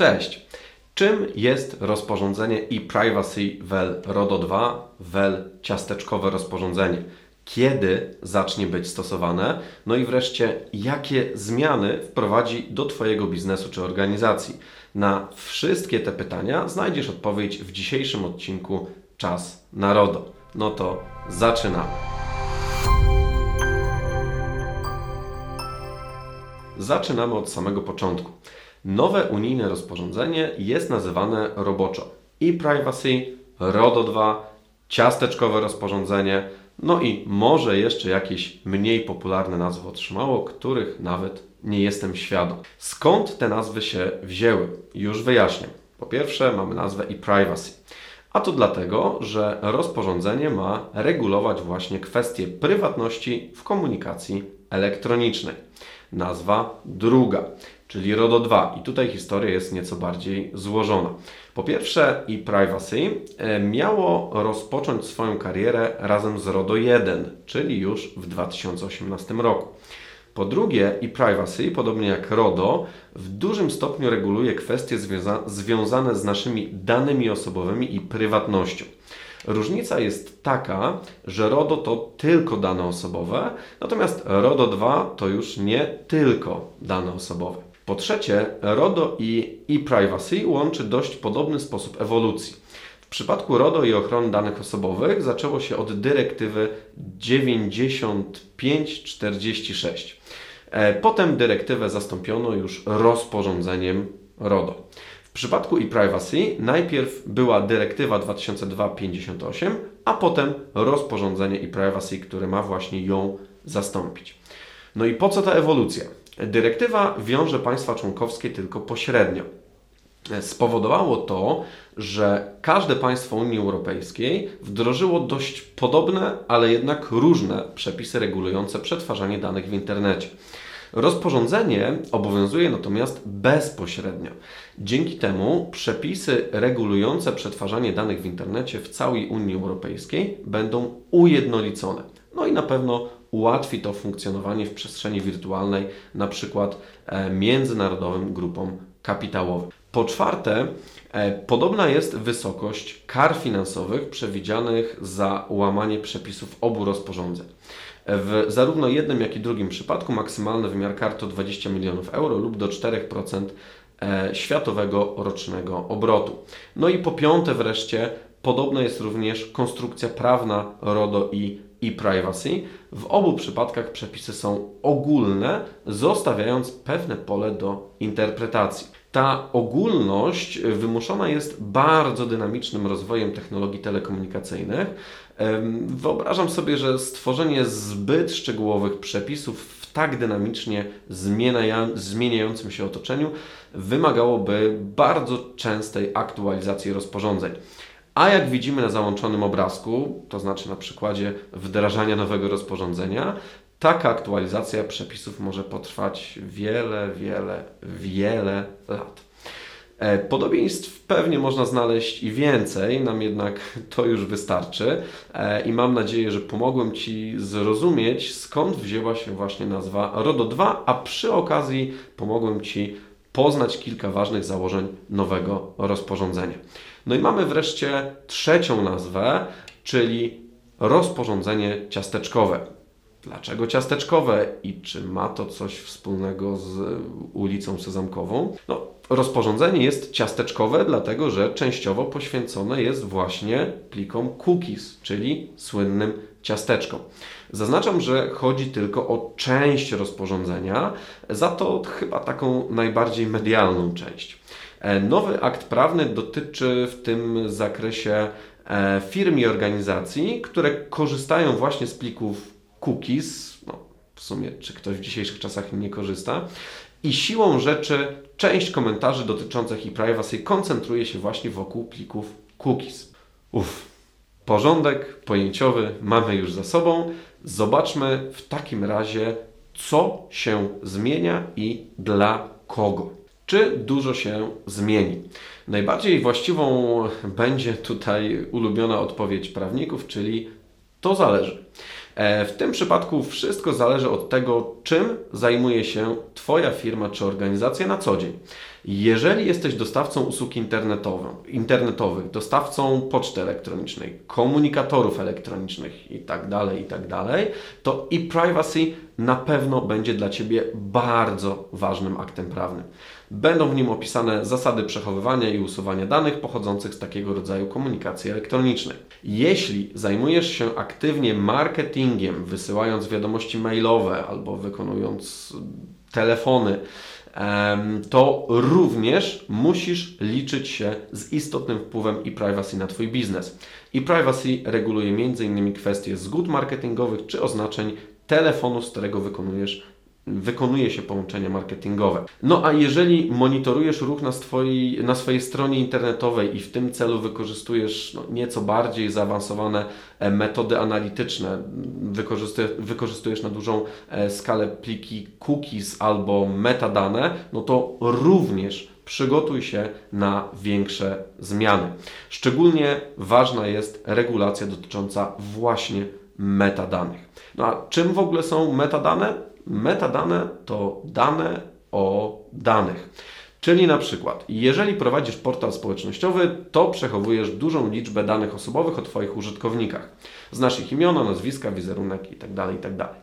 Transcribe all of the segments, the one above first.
Cześć! Czym jest rozporządzenie e-privacy WEL RODO 2, WEL ciasteczkowe rozporządzenie? Kiedy zacznie być stosowane? No i wreszcie, jakie zmiany wprowadzi do Twojego biznesu czy organizacji? Na wszystkie te pytania znajdziesz odpowiedź w dzisiejszym odcinku Czas na RODO. No to zaczynamy. Zaczynamy od samego początku. Nowe unijne rozporządzenie jest nazywane roboczo e-privacy, RODO 2, ciasteczkowe rozporządzenie, no i może jeszcze jakieś mniej popularne nazwy otrzymało, których nawet nie jestem świadom. Skąd te nazwy się wzięły? Już wyjaśnię. Po pierwsze, mamy nazwę e-privacy. A to dlatego, że rozporządzenie ma regulować właśnie kwestie prywatności w komunikacji elektronicznej. Nazwa druga, czyli RODO 2. I tutaj historia jest nieco bardziej złożona. Po pierwsze, e-privacy miało rozpocząć swoją karierę razem z RODO 1, czyli już w 2018 roku. Po drugie, e-privacy, podobnie jak RODO, w dużym stopniu reguluje kwestie związa związane z naszymi danymi osobowymi i prywatnością. Różnica jest taka, że RODO to tylko dane osobowe, natomiast RODO 2 to już nie tylko dane osobowe. Po trzecie, RODO i e-privacy łączy dość podobny sposób ewolucji. W przypadku RODO i ochrony danych osobowych zaczęło się od dyrektywy 9546. Potem dyrektywę zastąpiono już rozporządzeniem RODO. W przypadku e-privacy najpierw była dyrektywa 2002-58, a potem rozporządzenie e-privacy, które ma właśnie ją zastąpić. No i po co ta ewolucja? Dyrektywa wiąże państwa członkowskie tylko pośrednio. Spowodowało to, że każde państwo Unii Europejskiej wdrożyło dość podobne, ale jednak różne przepisy regulujące przetwarzanie danych w internecie. Rozporządzenie obowiązuje natomiast bezpośrednio. Dzięki temu przepisy regulujące przetwarzanie danych w internecie w całej Unii Europejskiej będą ujednolicone. No i na pewno ułatwi to funkcjonowanie w przestrzeni wirtualnej, na przykład międzynarodowym grupom kapitałowym. Po czwarte, podobna jest wysokość kar finansowych przewidzianych za łamanie przepisów obu rozporządzeń. W zarówno jednym, jak i drugim przypadku maksymalny wymiar kar to 20 milionów euro lub do 4% światowego rocznego obrotu. No i po piąte wreszcie, podobna jest również konstrukcja prawna RODO i e-privacy. W obu przypadkach przepisy są ogólne, zostawiając pewne pole do interpretacji. Ta ogólność wymuszona jest bardzo dynamicznym rozwojem technologii telekomunikacyjnych. Wyobrażam sobie, że stworzenie zbyt szczegółowych przepisów w tak dynamicznie zmieniającym się otoczeniu wymagałoby bardzo częstej aktualizacji rozporządzeń. A jak widzimy na załączonym obrazku, to znaczy na przykładzie wdrażania nowego rozporządzenia, taka aktualizacja przepisów może potrwać wiele, wiele, wiele lat. Podobieństw pewnie można znaleźć i więcej, nam jednak to już wystarczy i mam nadzieję, że pomogłem Ci zrozumieć skąd wzięła się właśnie nazwa RODO 2, a przy okazji pomogłem Ci poznać kilka ważnych założeń nowego rozporządzenia. No i mamy wreszcie trzecią nazwę, czyli rozporządzenie ciasteczkowe. Dlaczego ciasteczkowe i czy ma to coś wspólnego z ulicą Sezamkową? No, rozporządzenie jest ciasteczkowe, dlatego że częściowo poświęcone jest właśnie plikom cookies, czyli słynnym ciasteczkom. Zaznaczam, że chodzi tylko o część rozporządzenia, za to chyba taką najbardziej medialną część. Nowy akt prawny dotyczy w tym zakresie firm i organizacji, które korzystają właśnie z plików cookies. No, w sumie, czy ktoś w dzisiejszych czasach nie korzysta. I siłą rzeczy część komentarzy dotyczących e-privacy koncentruje się właśnie wokół plików cookies. Uff, porządek pojęciowy mamy już za sobą. Zobaczmy w takim razie, co się zmienia i dla kogo. Czy dużo się zmieni? Najbardziej właściwą będzie tutaj ulubiona odpowiedź prawników, czyli to zależy. W tym przypadku wszystko zależy od tego, czym zajmuje się Twoja firma czy organizacja na co dzień. Jeżeli jesteś dostawcą usług internetowych, dostawcą poczty elektronicznej, komunikatorów elektronicznych itd., tak itd., tak to e-privacy na pewno będzie dla Ciebie bardzo ważnym aktem prawnym. Będą w nim opisane zasady przechowywania i usuwania danych pochodzących z takiego rodzaju komunikacji elektronicznej. Jeśli zajmujesz się aktywnie marketingiem, wysyłając wiadomości mailowe albo wykonując telefony, to również musisz liczyć się z istotnym wpływem e-privacy na Twój biznes. E-privacy reguluje m.in. kwestie zgód marketingowych czy oznaczeń telefonu, z którego wykonujesz wykonuje się połączenia marketingowe. No a jeżeli monitorujesz ruch na, swojej, na swojej stronie internetowej i w tym celu wykorzystujesz no, nieco bardziej zaawansowane e, metody analityczne, wykorzystujesz, wykorzystujesz na dużą e, skalę pliki cookies albo metadane, no to również przygotuj się na większe zmiany. Szczególnie ważna jest regulacja dotycząca właśnie metadanych. No a czym w ogóle są metadane? Metadane to dane o danych. Czyli na przykład, jeżeli prowadzisz portal społecznościowy, to przechowujesz dużą liczbę danych osobowych o Twoich użytkownikach. Znasz ich imiona, nazwiska, wizerunek itd. Tak itd. Tak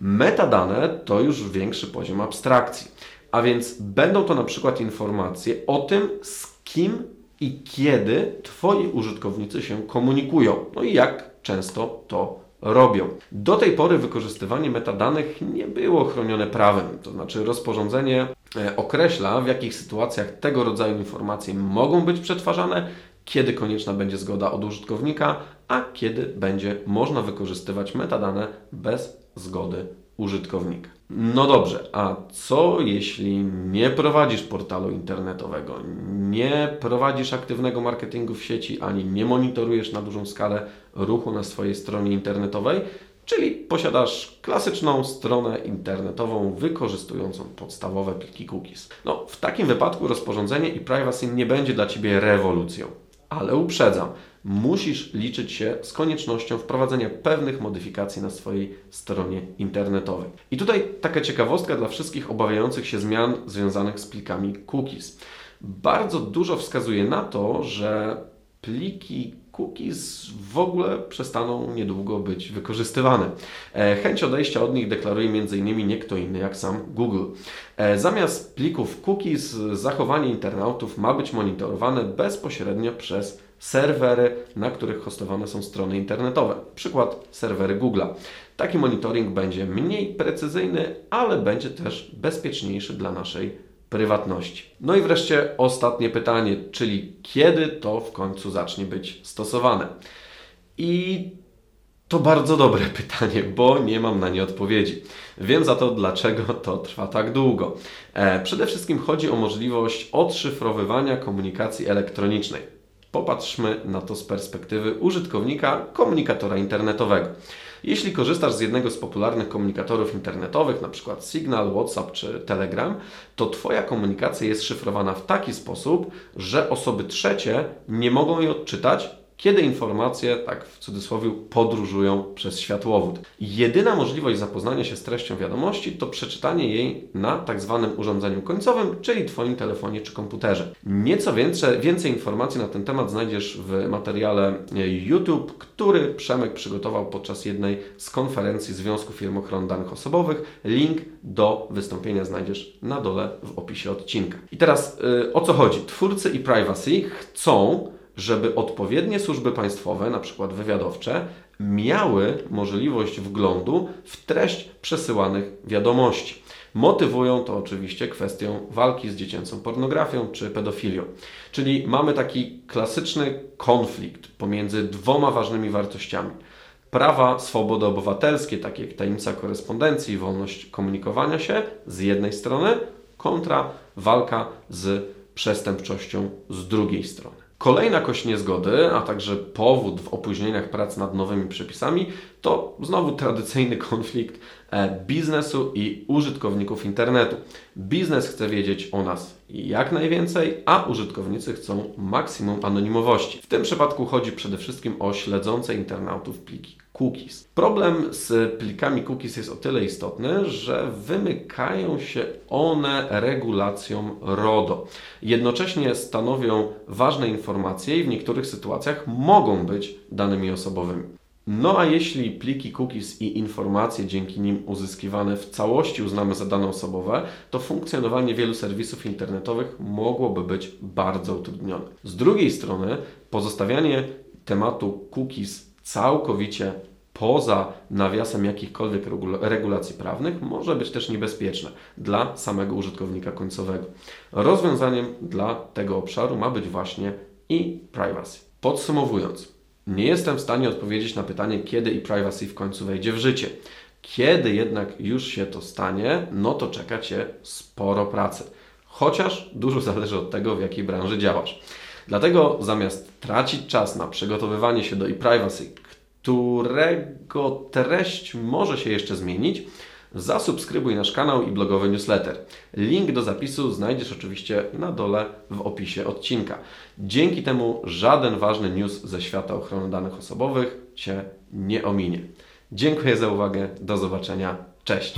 Metadane to już większy poziom abstrakcji. A więc będą to na przykład informacje o tym, z kim i kiedy Twoi użytkownicy się komunikują. No i jak często to robią. Do tej pory wykorzystywanie metadanych nie było chronione prawem, to znaczy rozporządzenie e, określa, w jakich sytuacjach tego rodzaju informacje mogą być przetwarzane, kiedy konieczna będzie zgoda od użytkownika, a kiedy będzie można wykorzystywać metadane bez zgody użytkownika. No dobrze, a co jeśli nie prowadzisz portalu internetowego, nie prowadzisz aktywnego marketingu w sieci, ani nie monitorujesz na dużą skalę ruchu na swojej stronie internetowej, czyli posiadasz klasyczną stronę internetową wykorzystującą podstawowe pliki cookies. No, w takim wypadku rozporządzenie i privacy nie będzie dla Ciebie rewolucją, ale uprzedzam, musisz liczyć się z koniecznością wprowadzenia pewnych modyfikacji na swojej stronie internetowej. I tutaj taka ciekawostka dla wszystkich obawiających się zmian związanych z plikami cookies. Bardzo dużo wskazuje na to, że pliki cookies w ogóle przestaną niedługo być wykorzystywane. E, chęć odejścia od nich deklaruje m.in. nie kto inny jak sam Google. E, zamiast plików cookies zachowanie internautów ma być monitorowane bezpośrednio przez serwery, na których hostowane są strony internetowe. Przykład serwery Google. Taki monitoring będzie mniej precyzyjny, ale będzie też bezpieczniejszy dla naszej prywatności. No i wreszcie ostatnie pytanie, czyli kiedy to w końcu zacznie być stosowane? I to bardzo dobre pytanie, bo nie mam na nie odpowiedzi. Wiem za to, dlaczego to trwa tak długo. E, przede wszystkim chodzi o możliwość odszyfrowywania komunikacji elektronicznej. Popatrzmy na to z perspektywy użytkownika komunikatora internetowego. Jeśli korzystasz z jednego z popularnych komunikatorów internetowych, np. Signal, WhatsApp czy Telegram, to Twoja komunikacja jest szyfrowana w taki sposób, że osoby trzecie nie mogą jej odczytać kiedy informacje, tak w cudzysłowie, podróżują przez światłowód. Jedyna możliwość zapoznania się z treścią wiadomości to przeczytanie jej na tak zwanym urządzeniu końcowym, czyli Twoim telefonie czy komputerze. Nieco więcej, więcej informacji na ten temat znajdziesz w materiale YouTube, który Przemek przygotował podczas jednej z konferencji Związku Firm Ochrony Danych Osobowych. Link do wystąpienia znajdziesz na dole w opisie odcinka. I teraz yy, o co chodzi? Twórcy i privacy chcą żeby odpowiednie służby państwowe, na przykład wywiadowcze, miały możliwość wglądu w treść przesyłanych wiadomości. Motywują to oczywiście kwestią walki z dziecięcą pornografią czy pedofilią. Czyli mamy taki klasyczny konflikt pomiędzy dwoma ważnymi wartościami. Prawa, swobody obywatelskie, takie jak tajemnica korespondencji, wolność komunikowania się z jednej strony, kontra walka z przestępczością z drugiej strony. Kolejna kość niezgody, a także powód w opóźnieniach prac nad nowymi przepisami to znowu tradycyjny konflikt e, biznesu i użytkowników internetu. Biznes chce wiedzieć o nas jak najwięcej, a użytkownicy chcą maksimum anonimowości. W tym przypadku chodzi przede wszystkim o śledzące internautów pliki cookies. Problem z plikami cookies jest o tyle istotny, że wymykają się one regulacjom RODO. Jednocześnie stanowią ważne informacje i w niektórych sytuacjach mogą być danymi osobowymi. No a jeśli pliki cookies i informacje dzięki nim uzyskiwane w całości uznamy za dane osobowe, to funkcjonowanie wielu serwisów internetowych mogłoby być bardzo utrudnione. Z drugiej strony, pozostawianie tematu cookies całkowicie poza nawiasem jakichkolwiek regulacji prawnych może być też niebezpieczne dla samego użytkownika końcowego. Rozwiązaniem dla tego obszaru ma być właśnie e-privacy. Podsumowując, nie jestem w stanie odpowiedzieć na pytanie, kiedy e-privacy w końcu wejdzie w życie. Kiedy jednak już się to stanie, no to czeka Cię sporo pracy. Chociaż dużo zależy od tego, w jakiej branży działasz. Dlatego zamiast tracić czas na przygotowywanie się do e-privacy, którego treść może się jeszcze zmienić, zasubskrybuj nasz kanał i blogowy newsletter. Link do zapisu znajdziesz oczywiście na dole w opisie odcinka. Dzięki temu żaden ważny news ze świata ochrony danych osobowych Cię nie ominie. Dziękuję za uwagę, do zobaczenia, cześć!